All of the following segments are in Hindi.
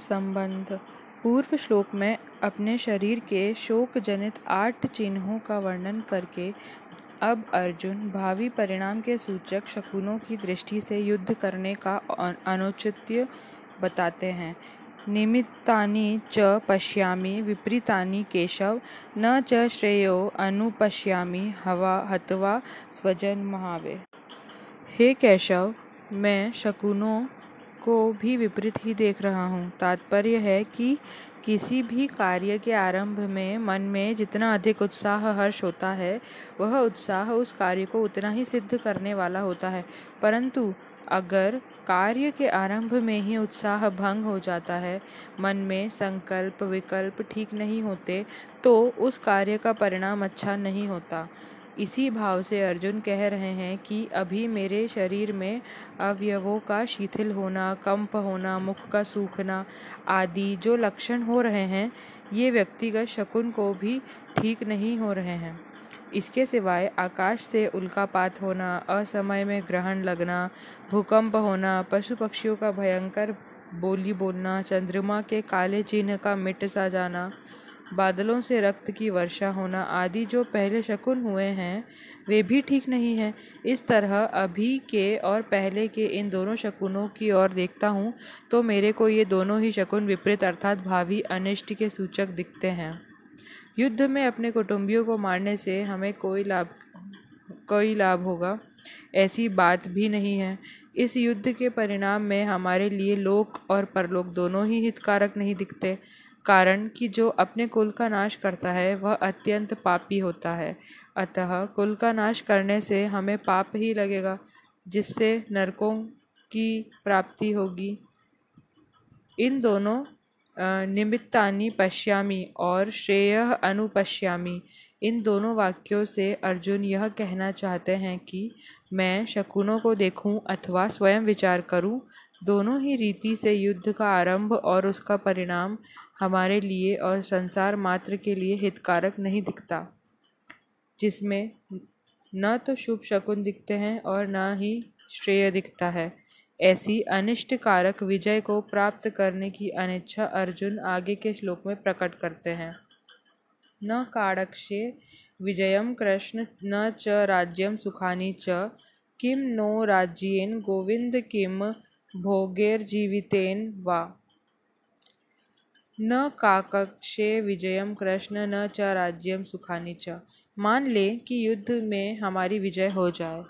संबंध। पूर्व श्लोक में अपने शरीर के शोक जनित आठ चिन्हों का वर्णन करके अब अर्जुन भावी परिणाम के सूचक शकुनों की दृष्टि से युद्ध करने का अनौचित्य बताते हैं। निमित्तानि च पश्यामि, विपरीतानि केशव, न च श्रेयो अनुपश्यामि, हवा, हतवा, स्वजन, महावे। हे केशव, मैं शकुनों को भी विपरीत ही देख रहा हूँ। तात्पर्य है कि किसी भी कार्य के आरंभ में मन में जितना अधिक उत्साह हर्ष होता है, वह उत्साह उस कार्य को उतना ही सिद्ध करने वाला होता है। परंतु अगर कार्य के आरंभ में ही उत्साह भंग हो जाता है, मन में संकल्प विकल्प ठीक नहीं होते तो उस कार्य का परिणाम अच्छा नहीं होता। इसी भाव से अर्जुन कह रहे हैं कि अभी मेरे शरीर में अवयवों का शिथिल होना, कंप होना, मुख का सूखना आदि जो लक्षण हो रहे हैं, ये व्यक्तिगत शकुन को भी ठीक नहीं हो रहे हैं। इसके सिवाय आकाश से उल्कापात होना, असमय में ग्रहण लगना, भूकंप होना पशु पक्षियों का भयंकर बोली बोलना, चंद्रमा के काले चिन्ह का मिट सा जाना बादलों से रक्त की वर्षा होना आदि जो पहले शकुन हुए हैं, वे भी ठीक नहीं हैं। इस तरह अभी के और पहले के इन दोनों शकुनों की ओर देखता हूँ तो मेरे को ये दोनों ही शकुन विपरीत अर्थात भावी अनिष्ट के सूचक दिखते हैं। युद्ध में अपने कुटुंबियों को मारने से हमें कोई लाभ कोई लाभ होगा, ऐसी बात भी नहीं है। इस युद्ध के परिणाम में हमारे लिए लोक और परलोक दोनों ही हितकारक नहीं दिखते। कारण कि जो अपने कुल का नाश करता है, वह अत्यंत पापी होता है। अतः कुल का नाश करने से हमें पाप ही लगेगा, जिससे नरकों की प्राप्ति होगी। इन दोनों निमित्तानि पश्यामी और श्रेय अनुपश्यामी इन दोनों वाक्यों से अर्जुन यह कहना चाहते हैं कि मैं शकुनों को देखूँ अथवा स्वयं विचार करूँ, दोनों ही रीति से युद्ध का आरंभ और उसका परिणाम हमारे लिए और संसार मात्र के लिए हितकारक नहीं दिखता, जिसमें न तो शुभ शकुन दिखते हैं और न ही श्रेय दिखता है। ऐसी अनिष्ट कारक विजय को प्राप्त करने की अनिच्छा अर्जुन आगे के श्लोक में प्रकट करते हैं। न काड़क्षे विजयम कृष्ण न च राज्यम सुखानी च किम नो राज्येन गोविंद किम भोगेर्जीवितेन वा। न काकक्षे विजयम कृष्ण न च राज्यम सुखानी च। मान ले कि युद्ध में हमारी विजय हो जाए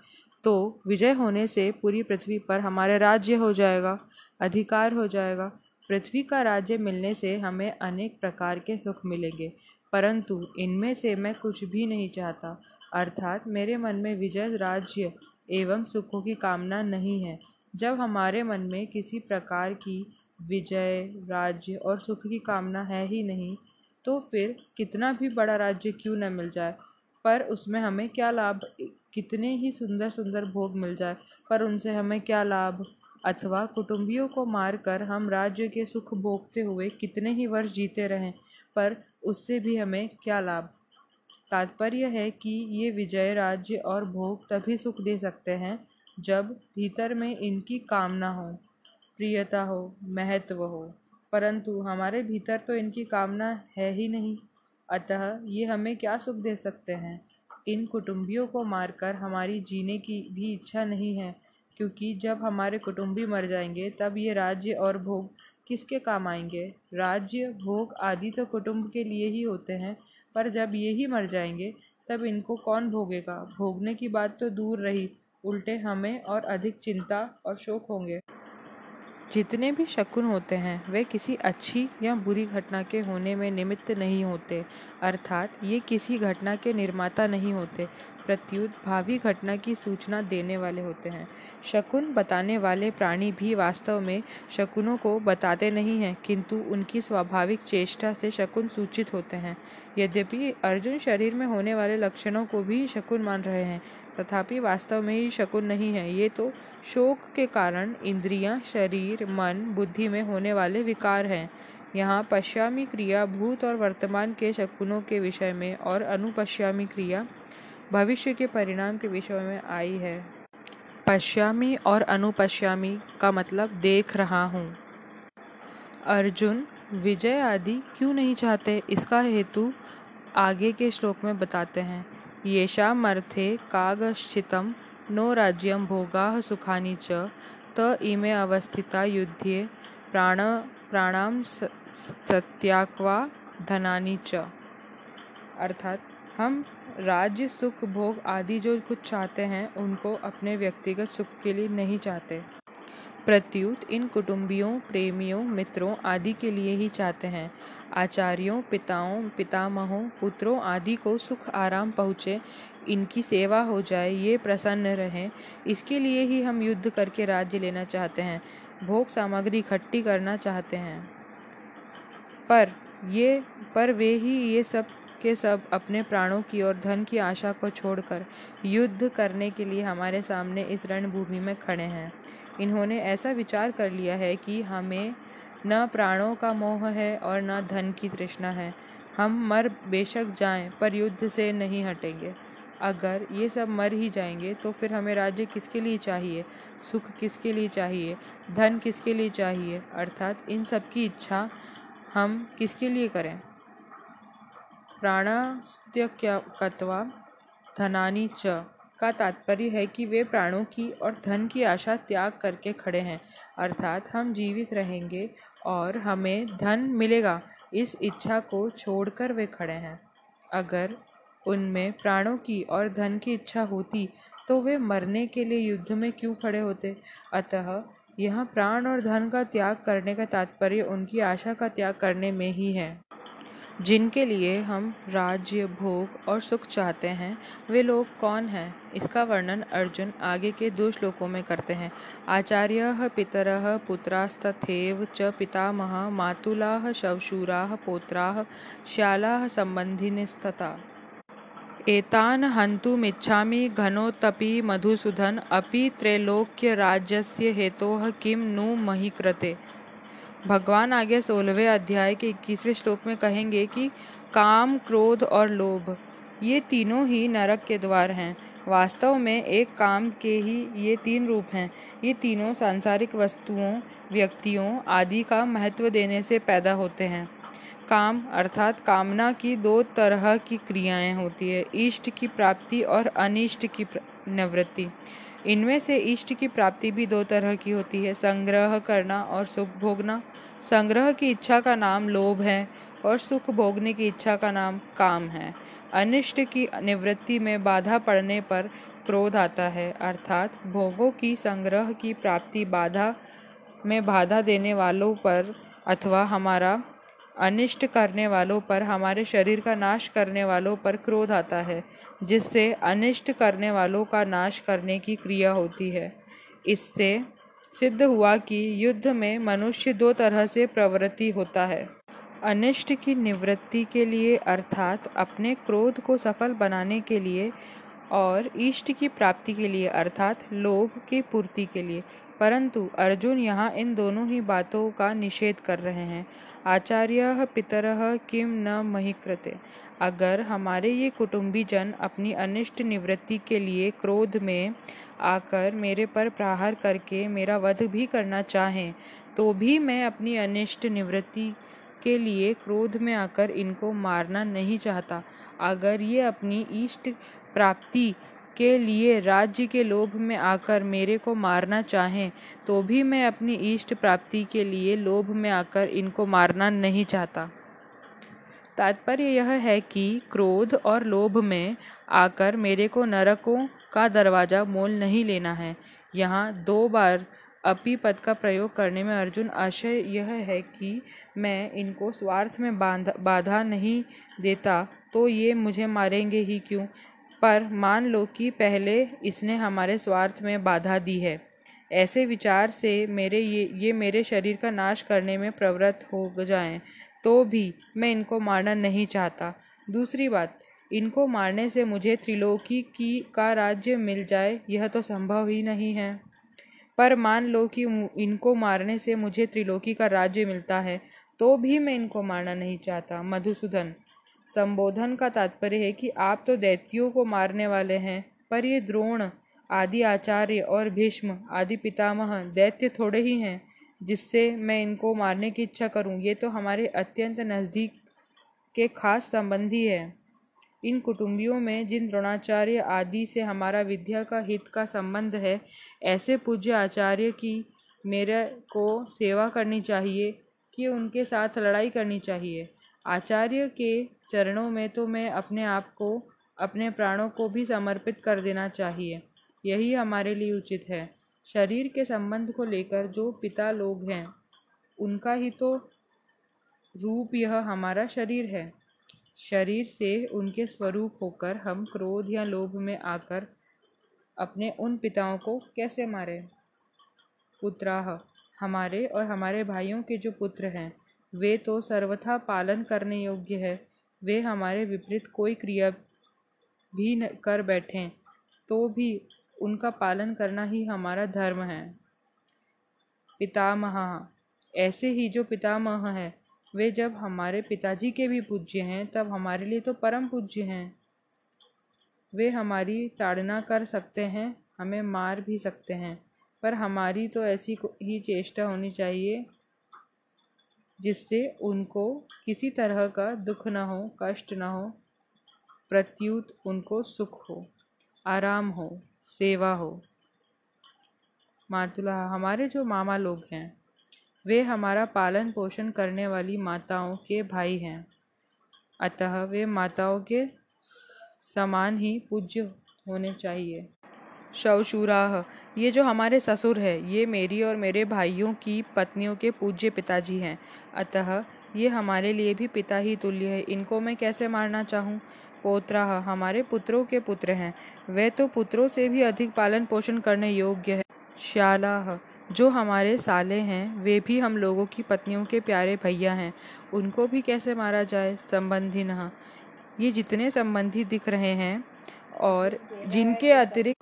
तो विजय होने से पूरी पृथ्वी पर हमारा राज्य हो जाएगा, अधिकार हो जाएगा। पृथ्वी का राज्य मिलने से हमें अनेक प्रकार के सुख मिलेंगे, परंतु इनमें से मैं कुछ भी नहीं चाहता। अर्थात मेरे मन में विजय राज्य एवं सुखों की कामना नहीं है। जब हमारे मन में किसी प्रकार की विजय, राज्य और सुख की कामना है ही नहीं तो फिर कितना भी बड़ा राज्य क्यों न मिल जाए? पर उसमें हमें क्या लाभ? कितने ही सुंदर सुंदर भोग मिल जाए, पर उनसे हमें क्या लाभ? अथवा कुटुंबियों को मारकर हम राज्य के सुख भोगते हुए कितने ही वर्ष जीते रहें, पर उससे भी हमें क्या लाभ? तात्पर्य है कि ये विजय, राज्य और भोग तभी सुख दे सकते हैं, जब भीतर में इनकी कामना हो। प्रियता हो, महत्व हो, परंतु हमारे भीतर तो इनकी कामना है ही नहीं। अतः ये हमें क्या सुख दे सकते हैं? इन कुटुंबियों को मारकर हमारी जीने की भी इच्छा नहीं है, क्योंकि जब हमारे कुटुंबी मर जाएँगे, तब ये राज्य और भोग किसके काम आएँगे? राज्य, भोग आदि तो कुटुंब के लिए ही होते हैं, पर जब ये ही मर जाएँगे, तब इनको कौन भोगेगा? भोगने की बात तो दूर रही, उल्टे हमें और अधिक चिंता और शोक होंगे। जितने भी शकुन होते हैं, वे किसी अच्छी या बुरी घटना के होने में निमित्त नहीं होते, अर्थात ये किसी घटना के निर्माता नहीं होते। प्रत्युत भावी घटना की सूचना देने वाले होते हैं। शकुन बताने वाले प्राणी भी वास्तव में शकुनों को बताते नहीं हैं किंतु उनकी स्वाभाविक चेष्टा से शकुन सूचित होते हैं। यद्यपि अर्जुन शरीर में होने वाले लक्षणों को भी शकुन मान रहे हैं तथापि वास्तव में ही शकुन नहीं है। ये तो शोक के कारण इंद्रियाँ, शरीर मन बुद्धि में होने वाले विकार हैं। यहाँ पश्यामी क्रिया भूत और वर्तमान के शकुनों के विषय में और अनुपश्यामी क्रिया भविष्य के परिणाम के विषय में आई है। पश्यामी और अनुपश्यामी का मतलब देख रहा हूँ। अर्जुन, विजय आदि क्यों नहीं चाहते? इसका हेतु आगे के श्लोक में बताते हैं। येषामर्थे कागश्चितं नो राज्यम भोगाः सुखानी च, त इमे अवस्थिता युद्धे प्राण प्राणाम सत्याक्वा धनानी च। अर्थात हम राज्य सुख, भोग आदि जो कुछ चाहते हैं, उनको अपने व्यक्तिगत सुख के लिए नहीं चाहते। प्रत्युत इन कुटुंबियों, प्रेमियों, मित्रों आदि के लिए ही चाहते हैं। आचार्यों, पिताओं, पितामहों, पुत्रों आदि को सुख आराम पहुँचे, इनकी सेवा हो जाए, ये प्रसन्न रहें। इसके लिए ही हम युद्ध करके राज्य लेना चाहते हैं, भोग सामग्री इकट्ठी करना चाहते हैं। पर ये, पर वे ही ये सब के सब अपने प्राणों की और धन की आशा को छोड़कर युद्ध करने के लिए हमारे सामने इस रणभूमि में खड़े हैं। इन्होंने ऐसा विचार कर लिया है कि हमें न प्राणों का मोह है और न धन की तृष्णा है। हम मर बेशक जाएँ, पर युद्ध से नहीं हटेंगे। अगर ये सब मर ही जाएँगे तो फिर हमें राज्य किसके लिए चाहिए? सुख किसके लिए चाहिए? धन किसके लिए चाहिए? अर्थात इन सब की इच्छा हम किसके लिए करें? प्राणास्त्यकत्वा धनानी च का तात्पर्य है कि वे प्राणों की और धन की आशा त्याग करके खड़े हैं। अर्थात हम जीवित रहेंगे और हमें धन मिलेगा, इस इच्छा को छोड़कर वे खड़े हैं। अगर उनमें प्राणों की और धन की इच्छा होती तो वे मरने के लिए युद्ध में क्यों खड़े होते? अतः यह प्राण और धन का त्याग करने का तात्पर्य उनकी आशा का त्याग करने में ही है। जिनके लिए हम राज्य, भोग और सुख चाहते हैं, वे लोग कौन हैं? इसका वर्णन अर्जुन आगे के दो श्लोकों में करते हैं। आचार्य पितर पुत्रास्तथेव च पितामह मातुला शवशूरा पौत्रा श्याला संबंधिनिस्तथा एतान हन्तुमिच्छामि घनोत्तपि मधुसूदन अपि त्रैलोक्यराज्यस्य हेतोः किं नु मही कृते भगवान आगे सोलहवें अध्याय के इक्कीसवें श्लोक में कहेंगे कि काम, क्रोध और लोभ, ये तीनों ही नरक के द्वार हैं। वास्तव में एक काम के ही ये तीन रूप हैं। ये तीनों सांसारिक वस्तुओं, व्यक्तियों आदि का महत्व देने से पैदा होते हैं। काम अर्थात कामना की दो तरह की क्रियाएँ होती है, इष्ट की प्राप्ति और अनिष्ट की निवृत्ति। इनमें से इष्ट की प्राप्ति भी दो तरह की होती है, संग्रह करना और सुख भोगना। संग्रह की इच्छा का नाम लोभ है और सुख भोगने की इच्छा का नाम काम है। अनिष्ट की निवृत्ति में बाधा पड़ने पर क्रोध आता है, अर्थात भोगों की संग्रह की प्राप्ति बाधा में बाधा देने वालों पर अथवा हमारा अनिष्ट करने वालों पर, हमारे शरीर का नाश करने वालों पर क्रोध आता है, जिससे अनिष्ट करने वालों का नाश करने की क्रिया होती है। इससे सिद्ध हुआ कि युद्ध में मनुष्य दो तरह से प्रवृत्ति होता है। अनिष्ट की निवृत्ति के लिए, अर्थात अपने क्रोध को सफल बनाने के लिए, और इष्ट की प्राप्ति के लिए, अर्थात लोभ की पूर्ति के लिए। परंतु अर्जुन यहाँ इन दोनों ही बातों का निषेध कर रहे हैं। आचार्य पितर किम न मही कृते अगर हमारे ये कुटुंबी जन अपनी अनिष्ट निवृत्ति के लिए क्रोध में आकर मेरे पर प्रहार करके मेरा वध भी करना चाहें तो भी मैं अपनी अनिष्ट निवृत्ति के लिए क्रोध में आकर इनको मारना नहीं चाहता। अगर ये अपनी इष्ट प्राप्ति के लिए राज्य के लोभ में आकर मेरे को मारना चाहें तो भी मैं अपनी इष्ट प्राप्ति के लिए लोभ में आकर इनको मारना नहीं चाहता। तात्पर्य यह है कि क्रोध और लोभ में आकर मेरे को नरकों का दरवाज़ा मोल नहीं लेना है। यहाँ दो बार अपी पद का प्रयोग करने में अर्जुन आशय यह है कि मैं इनको स्वार्थ में बाँध, बाधा नहीं देता तो ये मुझे मारेंगे ही क्यों? पर मान लो कि पहले इसने हमारे स्वार्थ में बाधा दी है। ऐसे विचार से मेरे ये ये मेरे शरीर का नाश करने में प्रवृत्त हो जाएँ तो भी मैं इनको मारना नहीं चाहता। दूसरी बात, इनको मारने से मुझे त्रिलोकी की, का राज्य मिल जाए, यह तो संभव ही नहीं है। पर मान लो कि इनको मारने से मुझे त्रिलोकी का राज्य मिलता है तो भी मैं इनको मारना नहीं चाहता। मधुसूदन संबोधन का तात्पर्य है कि आप तो दैत्यों को मारने वाले हैं, पर ये द्रोण, आदि आचार्य और भीष्म, आदि पितामह दैत्य थोड़े ही हैं, जिससे मैं इनको मारने की इच्छा करूँ। ये तो हमारे अत्यंत नज़दीक के खास संबंधी है। इन कुटुंबियों में जिन द्रोणाचार्य आदि से हमारा विद्या का हित का संबंध है, ऐसे पूज्य आचार्य की मेरे को सेवा करनी चाहिए, कि उनके साथ लड़ाई करनी चाहिए। आचार्य के चरणों में तो मैं अपने आप को, अपने प्राणों को भी समर्पित कर देना चाहिए। यही हमारे लिए उचित है। शरीर के संबंध को लेकर जो पिता लोग हैं, उनका ही तो रूप यह हमारा शरीर है। शरीर से उनके स्वरूप होकर हम क्रोध या लोभ में आकर अपने उन पिताओं को कैसे मारें? पुत्राह, हमारे और हमारे भाइयों के जो पुत्र हैं, वे तो सर्वथा पालन करने योग्य है। वे हमारे विपरीत कोई क्रिया भी न कर बैठें तो भी उनका पालन करना ही हमारा धर्म है। पितामह, ऐसे ही जो पितामह है, वे जब हमारे पिताजी के भी पूज्य हैं, तब हमारे लिए तो परम पूज्य हैं। वे हमारी ताड़ना कर सकते हैं, हमें मार भी सकते हैं, पर हमारी तो ऐसी ही चेष्टा होनी चाहिए। जिससे उनको किसी तरह का दुख ना हो, कष्ट न हो, प्रत्युत उनको सुख हो, आराम हो, सेवा हो। मातुला, हमारे जो मामा लोग हैं, वे हमारा पालन पोषण करने वाली माताओं के भाई हैं। अतः वे माताओं के समान ही पूज्य होने चाहिए। शवशूराह ये जो हमारे ससुर है, ये मेरी और मेरे भाइयों की पत्नियों के पूज्य पिताजी हैं। अतः ये हमारे लिए भी पिता ही तुल्य है। इनको मैं कैसे मारना चाहूँ? पोत्रा हमारे पुत्रों के पुत्र हैं। वे तो पुत्रों से भी अधिक पालन पोषण करने योग्य है। श्यालाह, जो हमारे साले हैं, वे भी हम लोगों की पत्नियों के प्यारे भैया हैं। उनको भी कैसे मारा जाए? संबंधी न ये जितने संबंधी दिख रहे हैं और जिनके अतिरिक्त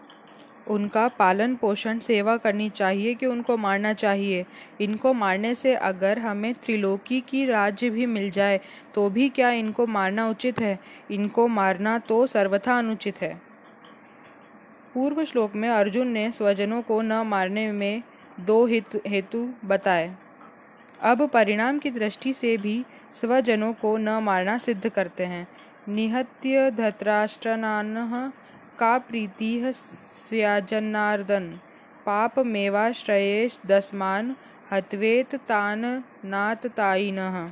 उनका पालन पोषण सेवा करनी चाहिए कि उनको मारना चाहिए। इनको मारने से अगर हमें त्रिलोकी की राज्य भी मिल जाए तो भी क्या इनको मारना उचित है? इनको मारना तो सर्वथा अनुचित है। पूर्व श्लोक में अर्जुन ने स्वजनों को न मारने में दो हित, हेतु बताए। अब परिणाम की दृष्टि से भी स्वजनों को न मारना सिद्ध करते हैं। निहत्य धत्राष्ट्रनान का प्रीति स्याजन्नार्दन पाप मेवाश्रयेश दसमान हत्वेत तान नात ताइनः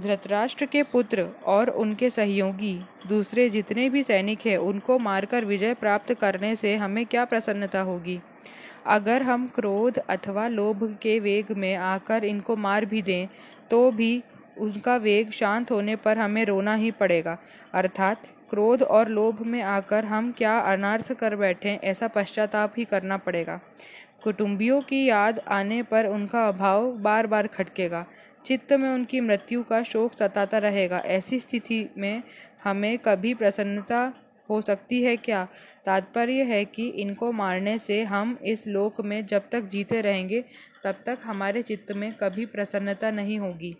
धृतराष्ट्र के पुत्र और उनके सहयोगी, दूसरे जितने भी सैनिक हैं, उनको मारकर विजय प्राप्त करने से हमें क्या प्रसन्नता होगी? अगर हम क्रोध अथवा लोभ के वेग में आकर इनको मार भी दें तो भी उनका वेग शांत होने पर हमें रोना ही पड़ेगा। अर्थात क्रोध और लोभ में आकर हम क्या अनर्थ कर बैठे, ऐसा पश्चाताप ही करना पड़ेगा। कुटुंबियों की याद आने पर उनका अभाव बार बार खटकेगा। चित्त में उनकी मृत्यु का शोक सताता रहेगा। ऐसी स्थिति में हमें कभी प्रसन्नता हो सकती है क्या? तात्पर्य है कि इनको मारने से हम इस लोक में जब तक जीते रहेंगे, तब तक हमारे चित्त में कभी प्रसन्नता नहीं होगी।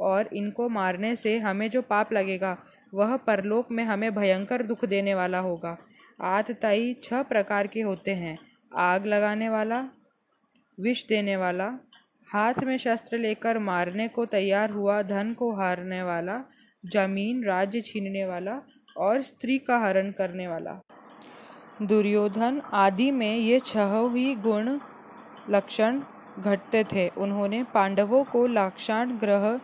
और इनको मारने से हमें जो पाप लगेगा वह परलोक में हमें भयंकर दुख देने वाला होगा। आतताई छह प्रकार के होते हैं। आग लगाने वाला, विष देने वाला, हाथ में शस्त्र लेकर मारने को तैयार हुआ, धन को हारने वाला, ज़मीन राज्य छीनने वाला और स्त्री का हरण करने वाला। दुर्योधन आदि में ये छह ही गुण लक्षण घटते थे। उन्होंने पांडवों को लाक्षाण ग्रह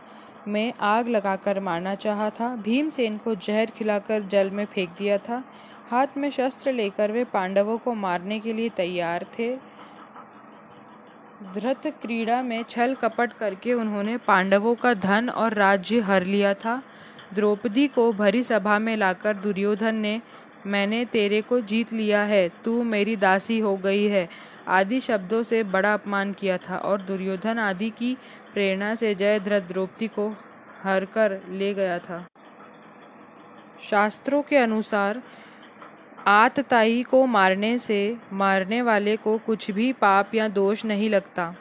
में आग लगाकर मारना चाहा था। भीमसेन को जहर खिलाकर जल में फेंक दिया था। हाथ में शस्त्र लेकर वे पांडवों को मारने के लिए तैयार थे। धृत क्रीड़ा में छल कपट करके उन्होंने पांडवों का धन और राज्य हर लिया था। द्रौपदी को भरी सभा में लाकर दुर्योधन ने, मैंने तेरे को जीत लिया है, तू मेरी दासी हो गई है। आदि शब्दों से बड़ा अपमान किया था और दुर्योधन आदि की प्रेरणा से जयद्रथ द्रौपदी को हर कर ले गया था। शास्त्रों के अनुसार आतताई को मारने से मारने वाले को कुछ भी पाप या दोष नहीं लगता,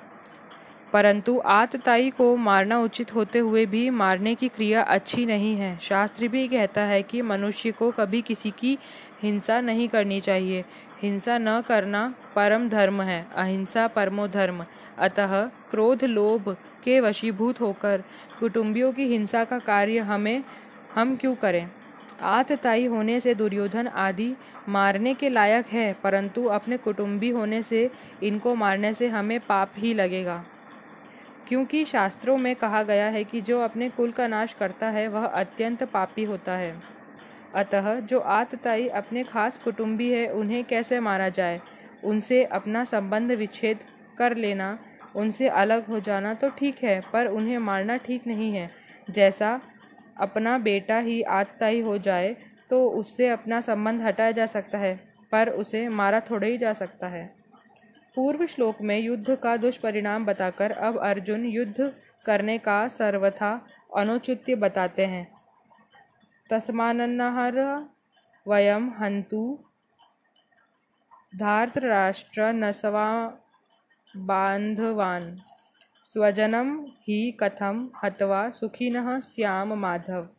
परंतु आतताई को मारना उचित होते हुए भी मारने की क्रिया अच्छी नहीं है। शास्त्र भी कहता है कि मनुष्य को कभी किसी की हिंसा नहीं करनी चाहिए हिंसा न करना परम धर्म है, अहिंसा परमो धर्म। अतः क्रोध लोभ के वशीभूत होकर कुटुंबियों की हिंसा का कार्य हमें, हम क्यों करें? आतताई होने से दुर्योधन आदि मारने के लायक है, परंतु अपने कुटुंबी होने से इनको मारने से हमें पाप ही लगेगा। क्योंकि शास्त्रों में कहा गया है कि जो अपने कुल का नाश करता है, वह अत्यंत पापी होता है। अतः जो आतताई अपने खास कुटुंबी है, उन्हें कैसे मारा जाए? उनसे अपना संबंध विच्छेद कर लेना, उनसे अलग हो जाना तो ठीक है, पर उन्हें मारना ठीक नहीं है। जैसा अपना बेटा ही आतताई हो जाए तो उससे अपना संबंध हटाया जा सकता है, पर उसे मारा थोड़ा ही जा सकता है। पूर्व श्लोक में युद्ध का दुष्परिणाम बताकर अब अर्जुन युद्ध करने का सर्वथा अनुचित्य बताते हैं। हंतु धार्तराष्ट्र नसवा बांधवान स्वजनम ही कथम हत्वा सुखिनः श्याम माधव।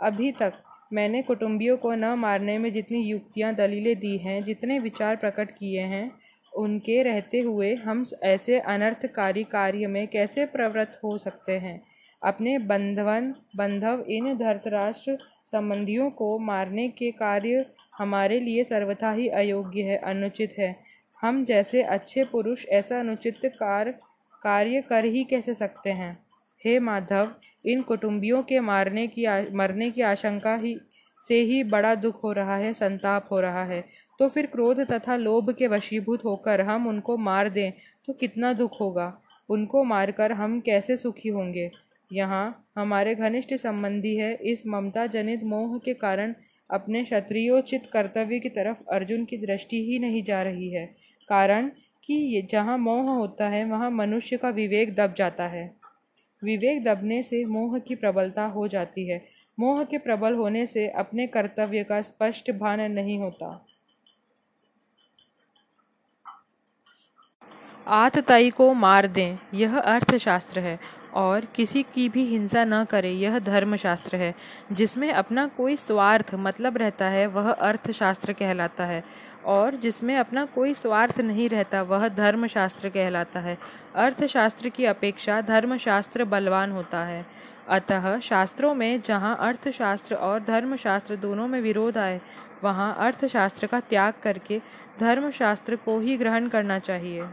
अभी तक मैंने कुटुंबियों को न मारने में जितनी युक्तियाँ दलीलें दी हैं, जितने विचार प्रकट किए हैं, उनके रहते हुए हम ऐसे अनर्थकारी कार्य में कैसे प्रवृत्त हो सकते हैं? अपने बंधवन, बंधव इन धरतराष्ट्र संबंधियों को मारने के कार्य हमारे लिए सर्वथा ही अयोग्य है अनुचित है। हम जैसे अच्छे पुरुष ऐसा अनुचित कार्य कार्य कर ही कैसे सकते हैं? हे माधव इन कुटुंबियों के मारने की आ, मरने की आशंका ही से ही बड़ा दुख हो रहा है संताप हो रहा है। तो फिर क्रोध तथा लोभ के वशीभूत होकर हम उनको मार दें तो कितना दुख होगा? उनको मारकर हम कैसे सुखी होंगे? यहाँ हमारे घनिष्ठ संबंधी है। इस ममता जनित मोह के कारण अपने क्षत्रियोचित कर्तव्य की तरफ़ अर्जुन की दृष्टि ही नहीं जा रही है। कारण कि जहाँ मोह होता है, वहाँ मनुष्य का विवेक दब जाता है। विवेक दबने से मोह की प्रबलता हो जाती है। मोह के प्रबल होने से अपने कर्तव्य का स्पष्ट भान नहीं होता। आतताई को मार दें, यह अर्थशास्त्र है। और किसी की भी हिंसा न करे, यह धर्मशास्त्र है, जिसमें अपना कोई स्वार्थ मतलब रहता है, वह अर्थशास्त्र कहलाता है, और जिसमें अपना कोई स्वार्थ नहीं रहता, वह धर्मशास्त्र कहलाता है। अर्थशास्त्र की अपेक्षा धर्मशास्त्र बलवान होता है। अतः शास्त्रों में जहाँ अर्थशास्त्र और धर्मशास्त्र दोनों में विरोध आए, वहाँ अर्थशास्त्र का त्याग करके धर्मशास्त्र को ही ग्रहण करना चाहिए।